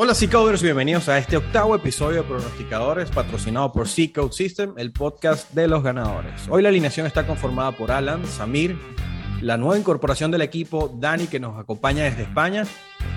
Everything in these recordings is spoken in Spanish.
Hola Seacoders, bienvenidos a este octavo episodio de Pronosticadores patrocinado por Seacode System, el podcast de los ganadores. Hoy la alineación está conformada por Alan, Samir, la nueva incorporación del equipo, Dani, que nos acompaña desde España.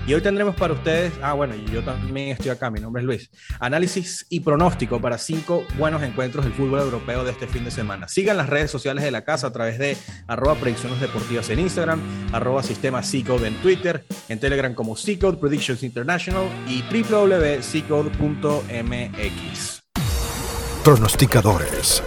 Y hoy tendremos para ustedes, ah bueno, y yo también estoy acá, mi nombre es Luis, análisis y pronóstico para cinco buenos encuentros del fútbol europeo de este fin de semana. Sigan las redes sociales de la casa a través de arroba predicciones deportivas en Instagram, arroba sistema Seacode en Twitter, en Telegram como Seacode Predictions International y www.seacode.mx. Pronosticadores.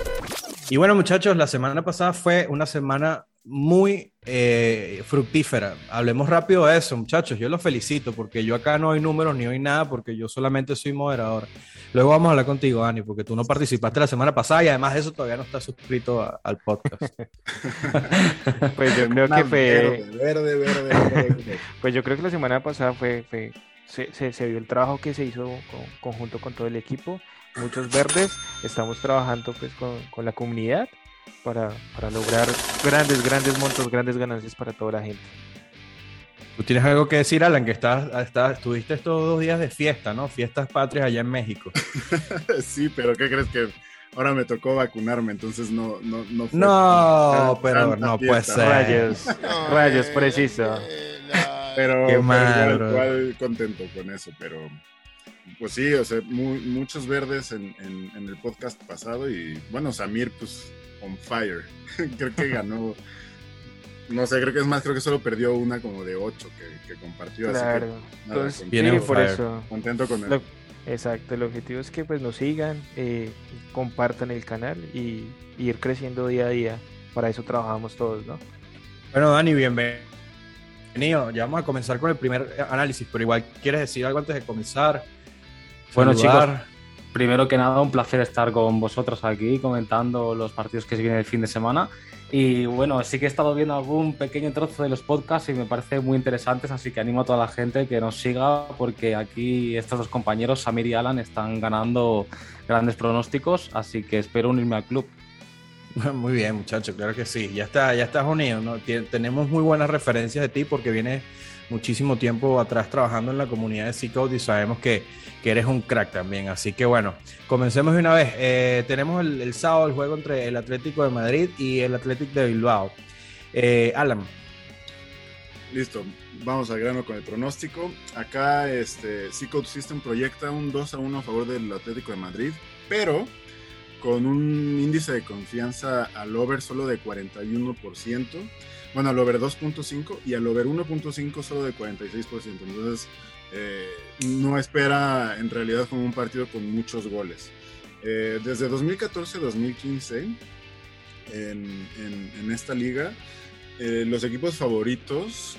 Y bueno muchachos, la semana pasada fue una semana muy eh, fructífera. Hablemos rápido de eso, muchachos. Yo los felicito porque yo acá no hay números ni hay nada porque yo solamente soy moderador. Luego vamos a hablar contigo, Ani, porque tú no participaste la semana pasada y además de eso todavía no estás suscrito al podcast. pues yo creo que fue... Verde, verde, verde, pues yo creo que la semana pasada fue... fue se, se, vio el trabajo que se hizo conjunto con todo el equipo. Muchos verdes. Estamos trabajando pues con, con la comunidad para, para lograr grandes, grandes montos, grandes ganancias para toda la gente. Tú tienes algo que decir, Alan, que estás, estás, estuviste estos dos días de fiesta, ¿no? Fiestas patrias allá en México. sí, pero ¿qué crees que ahora me tocó vacunarme? Entonces no, no, no fue No, pero no puede ser. Rayos, rayos, preciso. Pero, Qué mal, igual, contento con eso, pero pues sí, o sea, muchos verdes en, en, en, el podcast pasado y bueno, Samir, pues on fire. creo que ganó. No sé, creo que es más, creo que solo perdió una como de 8 que, compartió. Claro. Así que, Entonces, por eso. Contento con él. exacto, el objetivo es que pues nos sigan, eh, compartan el canal y, ir creciendo día a día. Para eso trabajamos todos, ¿no? Bueno, Dani, bienvenido. Ya vamos a comenzar con el primer análisis, pero igual, ¿quieres decir algo antes de comenzar? Bueno, chicos, primero que nada, un placer estar con vosotros aquí comentando los partidos que se vienen el fin de semana. Y bueno, sí que he estado viendo algún pequeño trozo de los podcasts y me parece muy interesantes, así que animo a toda la gente que nos siga porque aquí estos dos compañeros, Samir y Alan, están ganando grandes pronósticos, así que espero unirme al club. Muy bien, muchachos, claro que sí. Ya está, ya estás unido, ¿no? tenemos muy buenas referencias de ti porque vienes muchísimo tiempo atrás trabajando en la comunidad de C-Code y sabemos que, que, eres un crack también. Así que bueno, comencemos de una vez. Eh, tenemos el, sábado el juego entre el Atlético de Madrid y el Atlético de Bilbao. Eh, Alan. Listo, vamos al grano con el pronóstico. Acá este, C-Code System proyecta un 2 a 1 a favor del Atlético de Madrid, pero con un índice de confianza al over solo de 41% bueno, al over 2.5 y al over 1.5 solo de 46%. Entonces, eh, no espera en realidad como un partido con muchos goles. Eh, desde 2014-2015, en, en, esta liga, eh, los equipos favoritos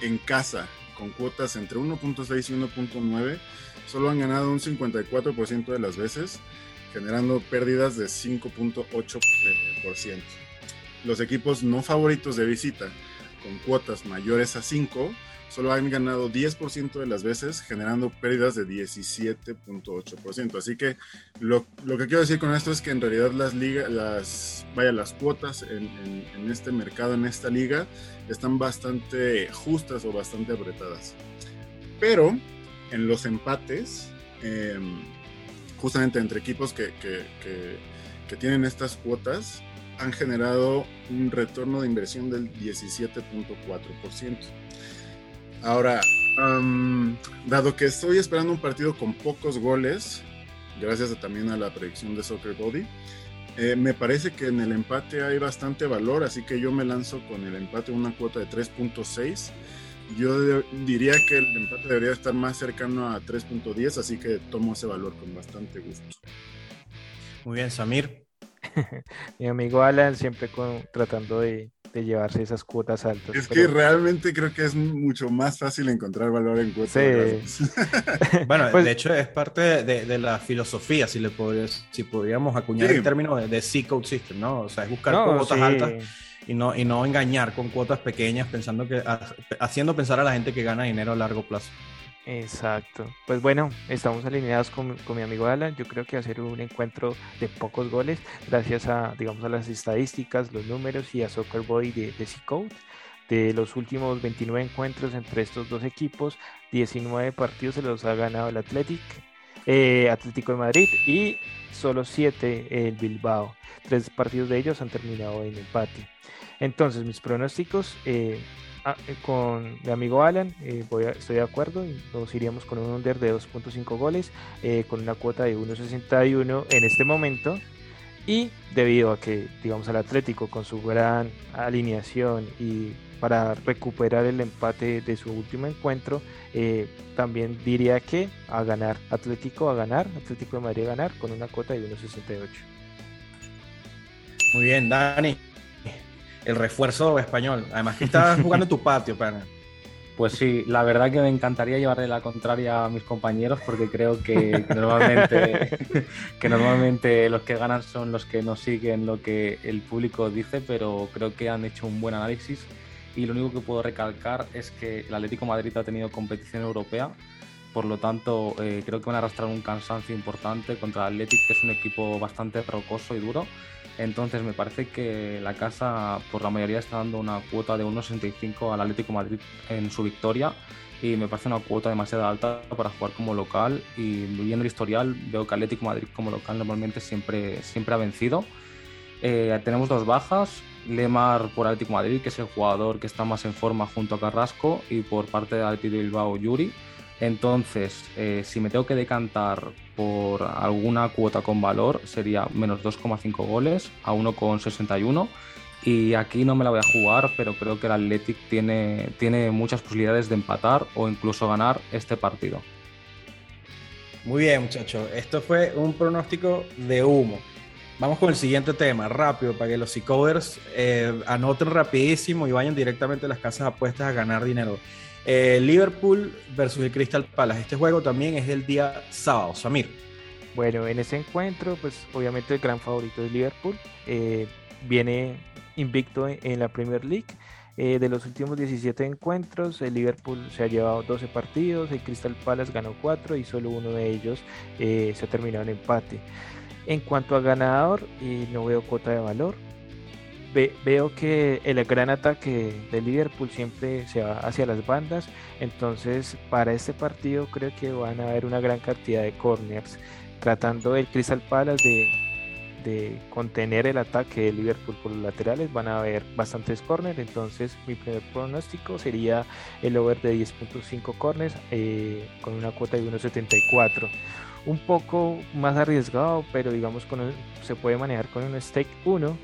en casa, con cuotas entre 1.6 y 1.9, solo han ganado un 54% de las veces, generando pérdidas de 5.8% los equipos no favoritos de visita con cuotas mayores a 5 solo han ganado 10% de las veces, generando pérdidas de 17.8%. Así que lo, que quiero decir con esto es que en realidad las ligas, las, vaya, las cuotas en, este mercado, en esta liga, están bastante justas o bastante apretadas. Pero en los empates, em, justamente entre equipos que, que tienen estas cuotas, han generado un retorno de inversión del 17.4%. Ahora, dado que estoy esperando un partido con pocos goles, gracias también a la predicción de Soccer Body, eh, me parece que en el empate hay bastante valor, así que yo me lanzo con el empate una cuota de 3.6. Yo diría que el empate debería estar más cercano a 3.10, así que tomo ese valor con bastante gusto. Muy bien, Samir. mi amigo Alan siempre tratando de, llevarse esas cuotas altas. Es que realmente creo que es mucho más fácil encontrar valor en cuotas. Sí. bueno, pues de hecho es parte de, la filosofía, si le si podríamos acuñar el término de, de C-Code System, ¿no? O sea, es buscar cuotas altas y no, y no engañar con cuotas pequeñas pensando que, haciendo pensar a la gente que gana dinero a largo plazo. Exacto. Pues bueno, estamos alineados con, mi amigo Alan. Yo creo que va a ser un encuentro de pocos goles, gracias a, digamos, a las estadísticas, los números y a Soccer Boy de, de C-Code. de los últimos 29 encuentros entre estos dos equipos, 19 partidos se los ha ganado el Athletic, eh, Atlético de Madrid y solo 7 el Bilbao. Tres partidos de ellos han terminado en empate. Entonces, mis pronósticos eh, ah, eh, con mi amigo Alan, voy estoy de acuerdo, nos iríamos con un under de 2.5 goles, con una cuota de 1.61 en este momento. Y debido a que, digamos, al Atlético con su gran alineación y para recuperar el empate de su último encuentro, eh, también diría que a ganar Atlético a ganar, Atlético de Madrid a ganar con una cuota de 1.68. Muy bien, Dani. El refuerzo español. Además que estás jugando en tu patio, pana. Pues sí, la verdad que me encantaría llevarle la contraria a mis compañeros porque creo que, normalmente, los que ganan son los que no siguen lo que el público dice, pero creo que han hecho un buen análisis y lo único que puedo recalcar es que el Atlético Madrid ha tenido competición europea, por lo tanto eh, creo que van a arrastrar un cansancio importante contra el Atlético, que es un equipo bastante rocoso y duro. Entonces me parece que la casa por la mayoría está dando una cuota de 1,65 al Atlético Madrid en su victoria y me parece una cuota demasiado alta para jugar como local y viendo el historial veo que Atlético Madrid como local normalmente siempre, siempre ha vencido. Eh, tenemos dos bajas, Lemar por Atlético Madrid, que es el jugador que está más en forma junto a Carrasco, y por parte de Atlético Bilbao, Yuri. Entonces, eh, si me tengo que decantar por alguna cuota con valor, sería menos 2,5 goles a 1,61. Y aquí no me la voy a jugar, pero creo que el Athletic tiene, tiene muchas posibilidades de empatar o incluso ganar este partido. Muy bien, muchachos. Esto fue un pronóstico de humo. Vamos con el siguiente tema, rápido, para que los e-coders eh, anoten rapidísimo y vayan directamente a las casas apuestas a ganar dinero. Eh, Liverpool versus el Crystal Palace. Este juego también es el día sábado. Samir. Bueno, en ese encuentro, pues obviamente el gran favorito es Liverpool. Eh, viene invicto en, la Premier League. de los últimos 17 encuentros, el Liverpool se ha llevado 12 partidos, el Crystal Palace ganó 4 y solo uno de ellos se ha terminado en empate. En cuanto a ganador, no veo cuota de valor, veo que el gran ataque de Liverpool siempre se va hacia las bandas, entonces para este partido creo que van a haber una gran cantidad de corners, tratando el Crystal Palace de, de contener el ataque de Liverpool por los laterales, van a haber bastantes corners, entonces mi primer pronóstico sería el over de 10.5 corners eh, con una cuota de 1.74 un poco más arriesgado, pero digamos con se puede manejar con un stake 1,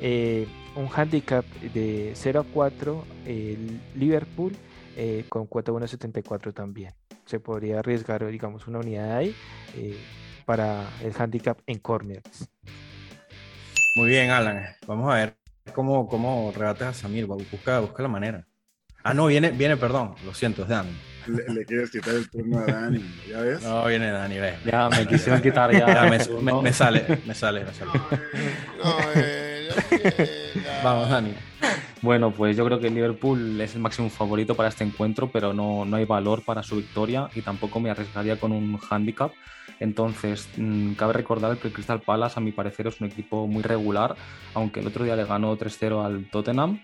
eh, un handicap de 0 a 4, el Liverpool eh, con cuota 1.74 también. Se podría arriesgar, digamos, una unidad ahí eh, para el handicap en corners. Muy bien, Alan. Vamos a ver cómo, cómo rebates a Samir. Busca, busca la manera. Ah, no, viene, viene, perdón. Lo siento, es Dan. Le, quieres quitar el turno a Dani, ¿ya ves? No, viene Dani, ve. Ya, me quisieron quitar ya. me, sale, me sale, me sale. No, eh, Vamos, Dani. Bueno, pues yo creo que el Liverpool es el máximo favorito para este encuentro, pero no, no hay valor para su victoria y tampoco me arriesgaría con un handicap. Entonces, mm, cabe recordar que el Crystal Palace, a mi parecer, es un equipo muy regular, aunque el otro día le ganó 3-0 al Tottenham.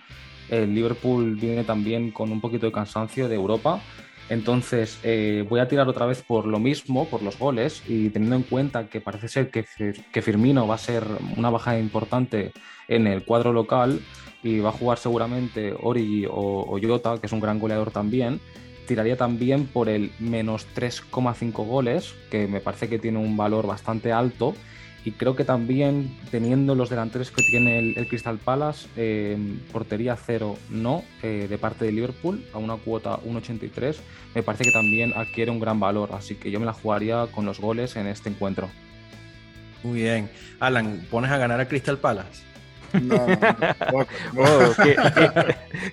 El Liverpool viene también con un poquito de cansancio de Europa entonces, eh, voy a tirar otra vez por lo mismo, por los goles, y teniendo en cuenta que parece ser que, Firmino va a ser una baja importante en el cuadro local y va a jugar seguramente Origi o, o que es un gran goleador también, tiraría también por el menos 3,5 goles, que me parece que tiene un valor bastante alto y creo que también teniendo los delanteros que tiene el, Crystal Palace, eh, portería cero no, eh, de parte de Liverpool, a una cuota 1,83, me parece que también adquiere un gran valor. Así que yo me la jugaría con los goles en este encuentro. Muy bien. Alan, ¿pones a ganar a Crystal Palace? No, oh,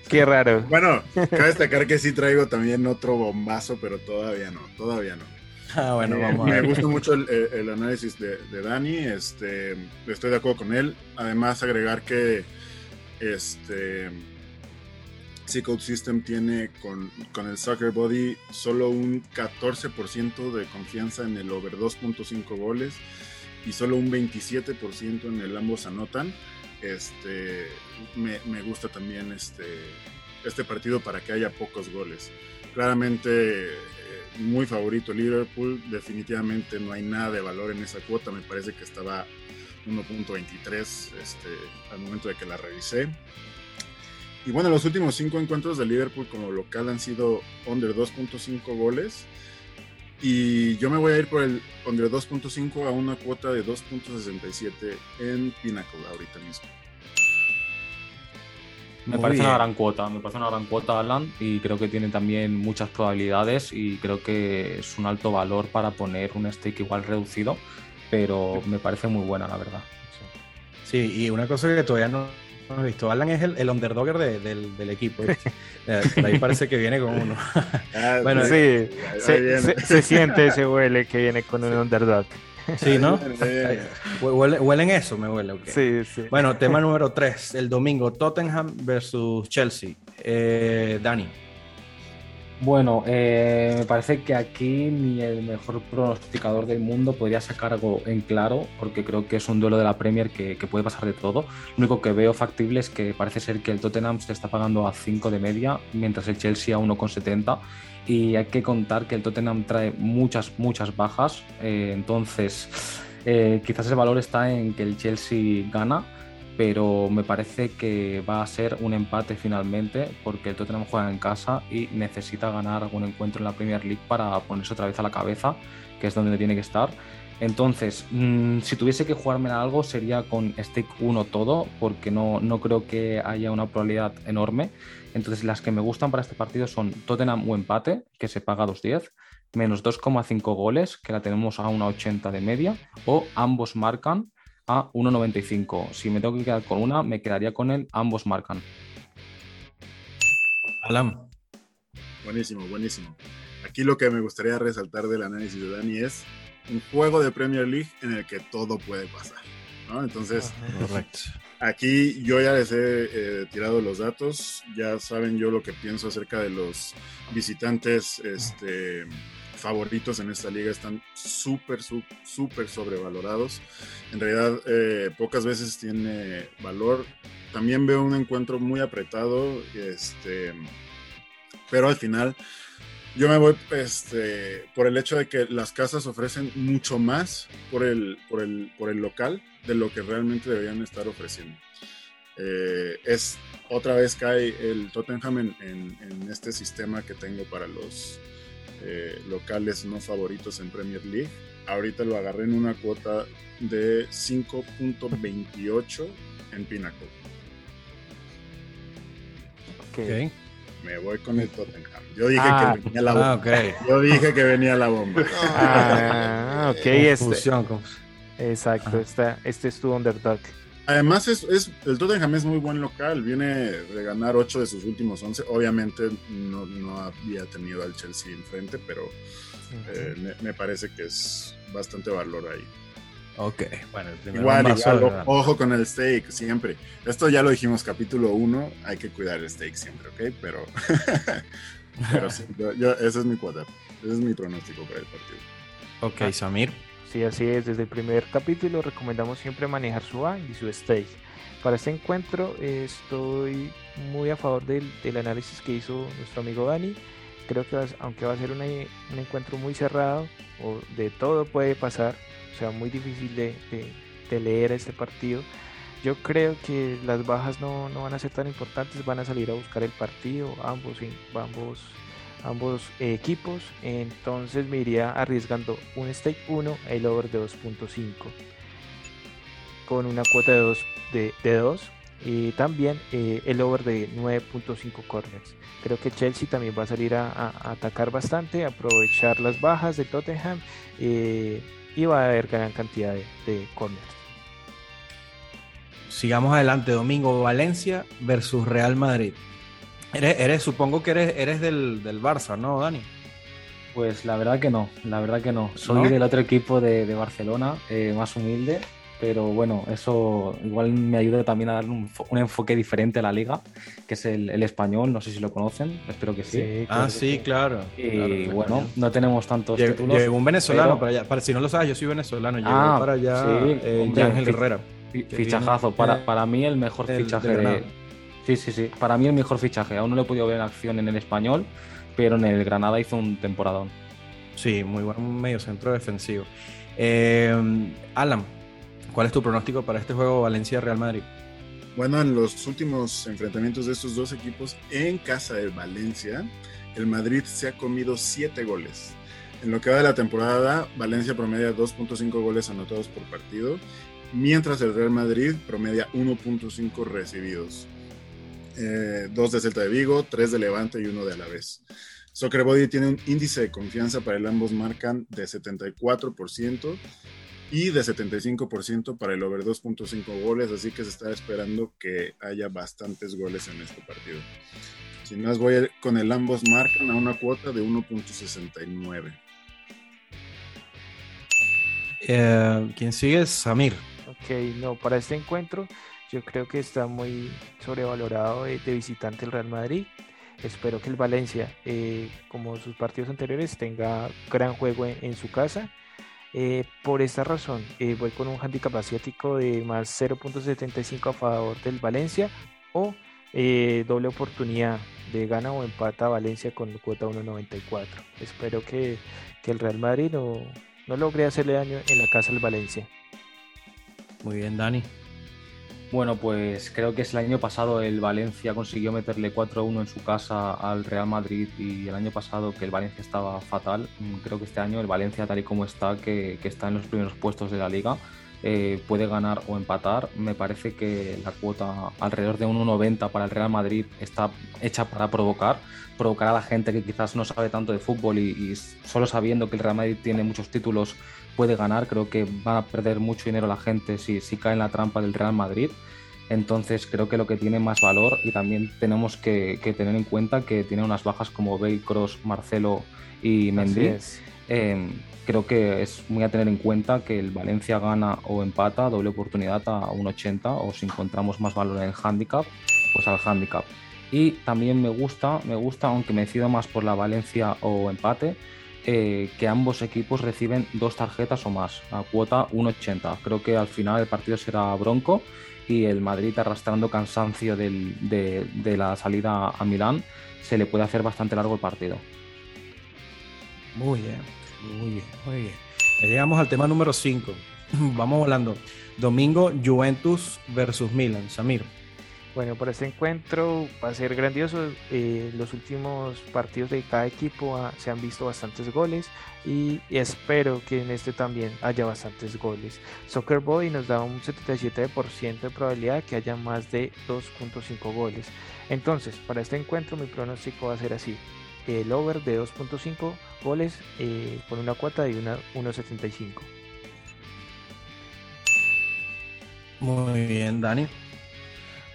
qué, raro. Bueno, cabe destacar que sí traigo también otro bombazo, pero todavía no, todavía no. Ah, bueno, vamos Me gusta mucho el, análisis de, Dani, este, estoy de acuerdo con él. Además, agregar que este C-Code System tiene con, con, el Soccer Body solo un 14% de confianza en el over 2.5 goles y solo un 27% en el ambos anotan. Este, me, me gusta también este, este partido para que haya pocos goles. Claramente muy favorito Liverpool, definitivamente no hay nada de valor en esa cuota, me parece que estaba 1.23 este, al momento de que la revisé. Y bueno, los últimos cinco encuentros de Liverpool como local han sido under 2.5 goles. Y yo me voy a ir por el under 2.5 a una cuota de 2.67 en Pinnacle ahorita mismo. Me parece una gran cuota, me parece una gran cuota Alan y creo que tiene también muchas probabilidades y creo que es un alto valor para poner un stake igual reducido, pero me parece muy buena la verdad. Sí, y una cosa que todavía no, he visto, Alan es el, underdogger del, equipo. Eh, ahí parece que viene con uno. Ah, bueno, sí, se, siente ese huele que viene con un underdog. Sí, ¿no? Huele, huelen eso, me huele. Sí, sí. Bueno, tema número 3, el domingo, Tottenham versus Chelsea. Eh, Dani. Bueno, eh, me parece que aquí ni el mejor pronosticador del mundo podría sacar algo en claro, porque creo que es un duelo de la Premier que, puede pasar de todo. Lo único que veo factible es que parece ser que el Tottenham se está pagando a 5 de media, mientras el Chelsea a 1,70 y hay que contar que el Tottenham trae muchas, muchas bajas, eh, entonces eh, quizás el valor está en que el Chelsea gana, pero me parece que va a ser un empate finalmente porque el Tottenham juega en casa y necesita ganar algún encuentro en la Premier League para ponerse otra vez a la cabeza, que es donde tiene que estar. Entonces, mm, si tuviese que jugarme algo sería con stake 1 todo, porque no, no creo que haya una probabilidad enorme. Entonces, las que me gustan para este partido son Tottenham o empate, que se paga 2.10, menos 2,5 goles, que la tenemos a 1,80 de media, o ambos marcan a 1,95. Si me tengo que quedar con una, me quedaría con el ambos marcan. Alam. Buenísimo, buenísimo. Aquí lo que me gustaría resaltar del análisis de Dani es un juego de Premier League en el que todo puede pasar. Entonces, Correcto. Aquí yo ya les he eh, tirado los datos, ya saben yo lo que pienso acerca de los visitantes este, favoritos en esta liga, están súper, súper sobrevalorados. En realidad, eh, pocas veces tiene valor. También veo un encuentro muy apretado, este, pero al final yo me voy este, por el hecho de que las casas ofrecen mucho más por el, por el, por el local de lo que realmente deberían estar ofreciendo. Eh, es otra vez cae el Tottenham en, este sistema que tengo para los eh, locales no favoritos en Premier League. Ahorita lo agarré en una cuota de 5.28 en Pinnacle. Okay me voy con el Tottenham. Yo dije que ah. venía la bomba. Ah, Yo dije que venía la bomba. Ah, ok. Este, exacto, esta, este es tu underdog. Además, es, es, el Tottenham es muy buen local. Viene de ganar 8 de sus últimos 11. Obviamente no, no había tenido al Chelsea enfrente, pero eh, me, me, parece que es bastante valor ahí. Ok, bueno, el igual, ojo con el steak, siempre. Esto ya lo dijimos capítulo 1, hay que cuidar el steak siempre, ¿ok? Pero, pero sí, yo, ese es mi cuadro, ese es mi pronóstico para el partido. Ok, ah. Samir. Sí, así es, desde el primer capítulo recomendamos siempre manejar su A y su steak. Para este encuentro estoy muy a favor del, del, análisis que hizo nuestro amigo Dani. Creo que aunque va a ser un encuentro muy cerrado, o de todo puede pasar, o sea, muy difícil de, leer este partido. Yo creo que las bajas no, van a ser tan importantes, van a salir a buscar el partido, ambos, ambos, ambos equipos. Entonces me iría arriesgando un stake 1, el over de 2.5, con una cuota de 2, de, 2 y también eh, el over de 9.5 corners. Creo que Chelsea también va a salir a, atacar bastante, aprovechar las bajas de Tottenham. Eh, y va a haber gran cantidad de, corners. Sigamos adelante, domingo Valencia versus Real Madrid. Eres, supongo que eres, eres del, del, Barça, ¿no, Dani? Pues la verdad que no, la verdad que no. Soy del otro equipo de, Barcelona, eh, más humilde, pero bueno, eso igual me ayuda también a dar un, enfoque diferente a la liga, que es el, español, no sé si lo conocen, espero que sí. ah, sí, claro. Y bueno, no tenemos tantos títulos. Llegó un venezolano para allá, para, si no lo sabes, yo soy venezolano, llegó ah, para allá sí, eh, Ángel Herrera. Fichajazo, para, para mí el mejor fichaje de, Sí, sí, sí. Para mí el mejor fichaje. Aún no lo he podido ver en acción en el español, pero en el Granada hizo un temporadón. Sí, muy buen medio centro defensivo. Eh, Alan, ¿cuál es tu pronóstico para este juego Valencia-Real Madrid? Bueno, en los últimos enfrentamientos de estos dos equipos en casa de Valencia, el Madrid se ha comido siete goles. En lo que va de la temporada, Valencia promedia 2.5 goles anotados por partido, mientras el Real Madrid promedia 1.5 recibidos. Eh, dos de Celta de Vigo, tres de Levante y uno de Alavés. Soccer Body tiene un índice de confianza para el ambos marcan de 74% y de 75% para el over 2.5 goles, así que se está esperando que haya bastantes goles en este partido. Sin más, voy con el ambos marcan a una cuota de 1.69. Eh, ¿Quién sigue es Samir. Ok, no, para este encuentro yo creo que está muy sobrevalorado de, visitante el Real Madrid. Espero que el Valencia, eh, como sus partidos anteriores, tenga gran juego en, su casa. Eh, por esta razón, eh, voy con un handicap asiático de más 0.75 a favor del Valencia o doble oportunidad de gana o empata Valencia con cuota 1.94. Espero que, que, el Real Madrid no, no logre hacerle daño en la casa del Valencia. Muy bien, Dani. Bueno, pues creo que es el año pasado el Valencia consiguió meterle 4-1 en su casa al Real Madrid y el año pasado que el Valencia estaba fatal. Mm, creo que este año el Valencia tal y como está, que, está en los primeros puestos de la liga, eh, puede ganar o empatar. Me parece que la cuota alrededor de 1,90 para el Real Madrid está hecha para provocar, provocar a la gente que quizás no sabe tanto de fútbol y, y solo sabiendo que el Real Madrid tiene muchos títulos puede ganar. Creo que van a perder mucho dinero la gente si, si cae en la trampa del Real Madrid. Entonces creo que lo que tiene más valor y también tenemos que, tener en cuenta que tiene unas bajas como Bale, Cross, Marcelo y Mendy. Em, creo que es muy a tener en cuenta que el Valencia gana o empata, doble oportunidad a 1.80 o si encontramos más valor en el handicap, pues al handicap. Y también me gusta, me gusta, aunque me decido más por la Valencia o empate, eh, que ambos equipos reciben dos tarjetas o más, a cuota 1.80. Creo que al final el partido será bronco y el Madrid arrastrando cansancio de, la salida a Milán, se le puede hacer bastante largo el partido. Muy bien, muy bien, muy bien. llegamos al tema número 5. Vamos hablando. Domingo, Juventus versus Milan. Samir. Bueno, por este encuentro va a ser grandioso. Eh, los últimos partidos de cada equipo se han visto bastantes goles y, espero que en este también haya bastantes goles. Soccer Boy nos da un 77% de probabilidad que haya más de 2.5 goles. Entonces, para este encuentro mi pronóstico va a ser así. El over de 2.5 goles eh, con una cuota de 1.75. Muy bien, Dani.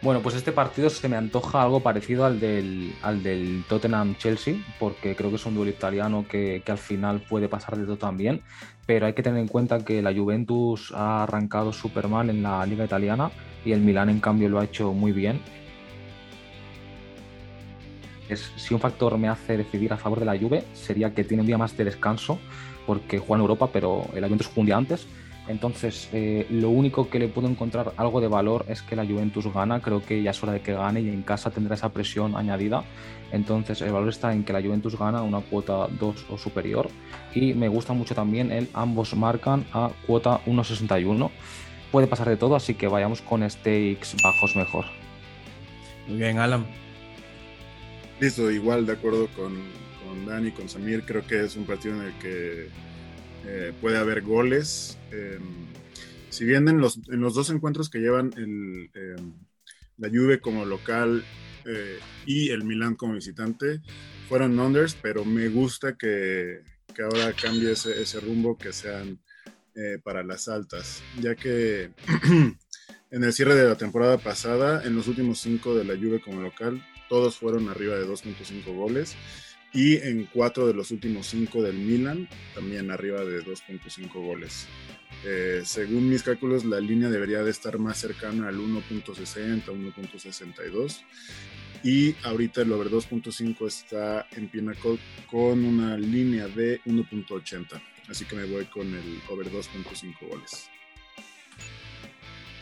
Bueno, pues este partido se me antoja algo parecido al del, al del Tottenham-Chelsea, porque creo que es un duelo italiano que, al final puede pasar de todo también, pero hay que tener en cuenta que la Juventus ha arrancado súper mal en la liga italiana y el Milán en cambio lo ha hecho muy bien. Es, si un factor me hace decidir a favor de la Juve sería que tiene un día más de descanso porque juega en Europa, pero el Juventus jugó un día antes entonces, eh, lo único que le puedo encontrar algo de valor es que la Juventus gana. Creo que ya es hora de que gane y en casa tendrá esa presión añadida. Entonces, el valor está en que la Juventus gana una cuota 2 o superior. Y me gusta mucho también el ambos marcan a cuota 1.61. Puede pasar de todo, así que vayamos con stakes bajos mejor. Muy bien, Alan. Listo, igual de acuerdo con, con Dani, con Samir. Creo que es un partido en el que eh, puede haber goles. Em, si bien en los, en los, dos encuentros que llevan em, la Juve como local eh, y el Milan como visitante, fueron unders, pero me gusta que, que ahora cambie ese, ese, rumbo, que sean eh, para las altas, ya que en el cierre de la temporada pasada, en los últimos cinco de la Juve como local, todos fueron arriba de 2.5 goles y en cuatro de los últimos cinco del Milan, también arriba de 2.5 goles. Eh, según mis cálculos, la línea debería de estar más cercana al 1.60, 1.62. Y ahorita el over 2.5 está en Pinnacle con una línea de 1.80. Así que me voy con el over 2.5 goles.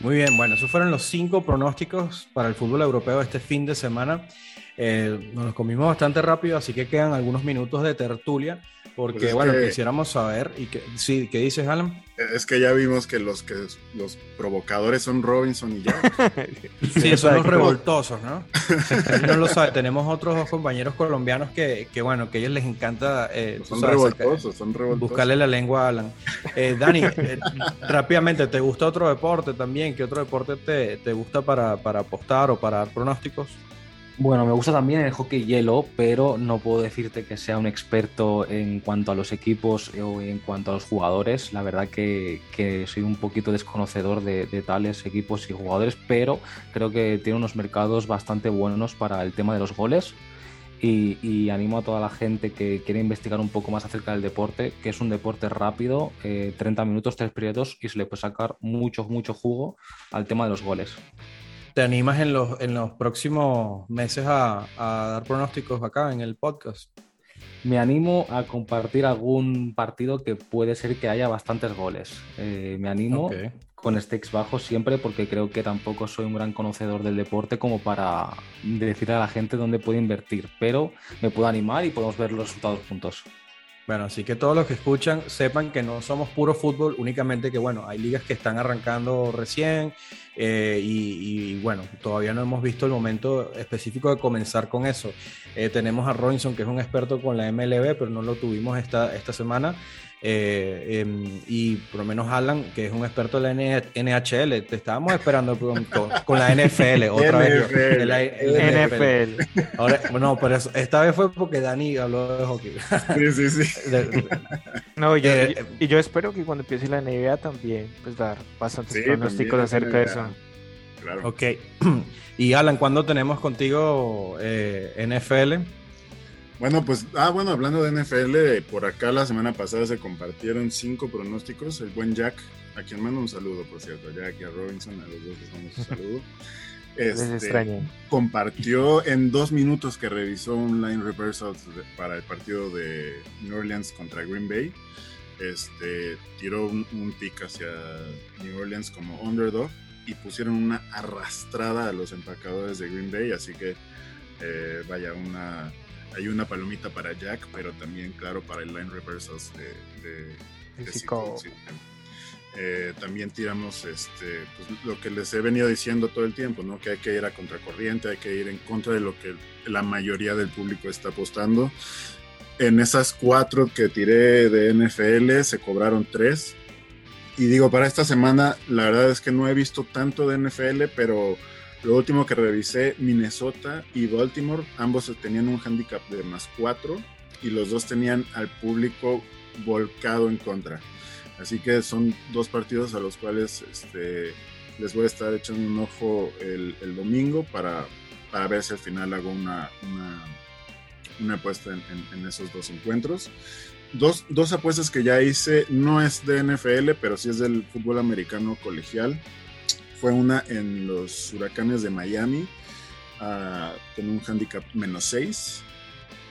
Muy bien, bueno, esos fueron los cinco pronósticos para el fútbol europeo este fin de semana. Eh, nos los comimos bastante rápido, así que quedan algunos minutos de tertulia, porque pues bueno, quisiéramos saber, y que, sí, ¿qué dices, Alan? Es que ya vimos que los que los provocadores son Robinson y ya. sí, son los revoltosos, ¿no? no lo sabe, tenemos otros dos compañeros colombianos que, que bueno, que a ellos les encanta eh, son, revoltosos, son revoltosos. buscarle la lengua a Alan. Eh, Dani, eh, rápidamente, ¿te gusta otro deporte también? ¿Qué otro deporte te, te gusta para, para apostar o para dar pronósticos? Bueno, me gusta también el hockey hielo, pero no puedo decirte que sea un experto en cuanto a los equipos o en cuanto a los jugadores. La verdad que, soy un poquito desconocedor de, tales equipos y jugadores, pero creo que tiene unos mercados bastante buenos para el tema de los goles. Y, animo a toda la gente que quiere investigar un poco más acerca del deporte, que es un deporte rápido, 30 eh, minutos, 3 periodos, y se le puede sacar mucho, mucho jugo al tema de los goles. ¿Te animas en los, en los próximos meses a, dar pronósticos acá en el podcast? Me animo a compartir algún partido que puede ser que haya bastantes goles. Eh, me animo con stakes bajos siempre porque creo que tampoco soy un gran conocedor del deporte como para decir a la gente dónde puede invertir, pero me puedo animar y podemos ver los resultados juntos. Bueno, así que todos los que escuchan sepan que no somos puro fútbol, únicamente que, bueno, hay ligas que están arrancando recién eh, y, bueno, todavía no hemos visto el momento específico de comenzar con eso. Eh, tenemos a Robinson, que es un experto con la MLB, pero no lo tuvimos esta, esta semana. Eh, em, y por lo menos Alan, que es un experto de la NHL, te estábamos esperando con, la NFL otra vez. La, NFL. Ahora, no, pero esta vez fue porque Dani habló de hockey. Sí, sí, sí. no, yo, eh, y yo espero que cuando empiece la NBA también, pues dar bastantes pronósticos acerca de eso. Claro. Ok. Y Alan, ¿cuándo tenemos contigo eh, NFL? Bueno, pues, ah, bueno, hablando de NFL, por acá la semana pasada se compartieron cinco pronósticos. El buen Jack, a quien mando un saludo, por cierto, Jack y a Robinson, a los dos les mando un saludo. Este, compartió en dos minutos que revisó un line reversal para el partido de New Orleans contra Green Bay. Este, tiró un, pick hacia New Orleans como underdog y pusieron una arrastrada a los empacadores de Green Bay, así que eh, vaya una hay una palomita para Jack, pero también, claro, para el line reversals de, de, eh, también tiramos este, pues, lo que les he venido diciendo todo el tiempo, ¿no? que hay que ir a contracorriente, hay que ir en contra de lo que la mayoría del público está apostando. En esas cuatro que tiré de NFL se cobraron tres. Y digo, para esta semana, la verdad es que no he visto tanto de NFL, pero lo último que revisé, Minnesota y Baltimore, ambos tenían un handicap de más 4 y los dos tenían al público volcado en contra. Así que son dos partidos a los cuales este, les voy a estar echando un ojo el, domingo para, para, ver si al final hago una, una, apuesta en, esos dos encuentros. Dos, dos apuestas que ya hice, no es de NFL, pero sí es del fútbol americano colegial fue una en los huracanes de Miami uh, con un handicap menos 6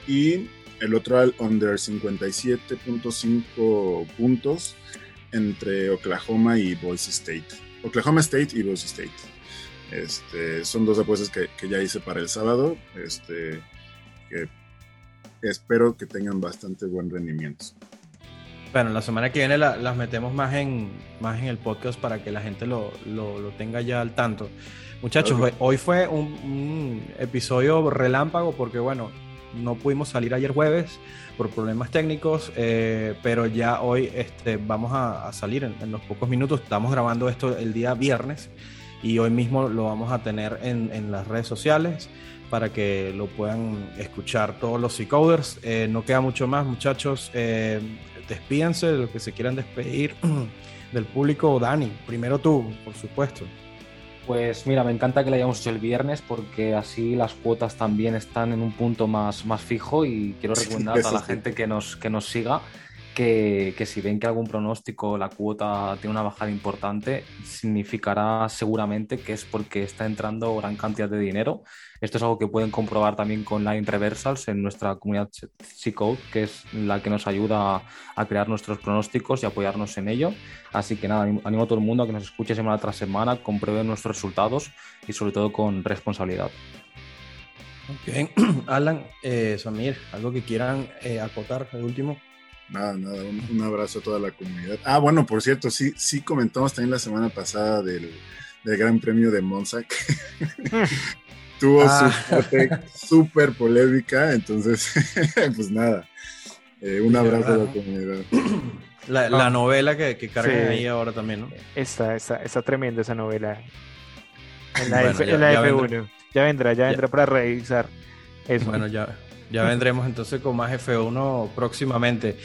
y el otro al under 57.5 puntos entre Oklahoma y Boise State. Oklahoma State y Boise State. Este, son dos apuestas que, que, ya hice para el sábado. Este, que espero que tengan bastante buen rendimiento. Bueno, la semana que viene las metemos más en, más en el podcast para que la gente lo, tenga ya al tanto. Muchachos, hoy fue un, episodio relámpago porque, bueno, no pudimos salir ayer jueves por problemas técnicos, eh, pero ya hoy este, vamos a, salir en, en, los pocos minutos. Estamos grabando esto el día viernes y hoy mismo lo vamos a tener en, las redes sociales para que lo puedan escuchar todos los Decoders. Eh, no queda mucho más, muchachos. Eh, despídense de los que se quieran despedir del público. Dani, primero tú, por supuesto. Pues mira, me encanta que lo hayamos hecho el viernes porque así las cuotas también están en un punto más, más fijo y quiero recomendar a la gente que nos, que nos siga que, si ven que algún pronóstico, la cuota tiene una bajada importante, significará seguramente que es porque está entrando gran cantidad de dinero. Esto es algo que pueden comprobar también con Line Reversals en nuestra comunidad C-Code, que es la que nos ayuda a crear nuestros pronósticos y apoyarnos en ello. Así que nada, animo a todo el mundo a que nos escuche semana tras semana, compruebe nuestros resultados y sobre todo con responsabilidad. Ok, Alan, eh, Samir, ¿algo que quieran eh, acotar, el último? Nada, nada, un, abrazo a toda la comunidad. Ah, bueno, por cierto, sí, sí comentamos también la semana pasada del, Gran Premio de Monza, tuvo ah. su súper polémica, entonces, pues nada, eh, un abrazo a la comunidad. La, novela que, que cargan ahí ahora también, ¿no? Está, está, está tremenda esa novela. En la, F, 1 Ya vendrá, ya vendrá para revisar eso. Bueno, ya, ya vendremos entonces con más F1 próximamente.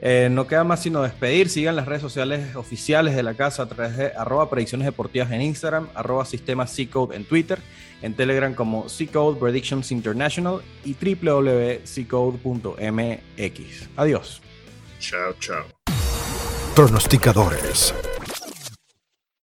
Eh, no queda más sino despedir. Sigan las redes sociales oficiales de la casa a través de arroba predicciones deportivas en Instagram, arroba sistema C-Code en Twitter, en Telegram como C-Code Predictions International y www.ccode.mx. Adiós. Chao, chao. Pronosticadores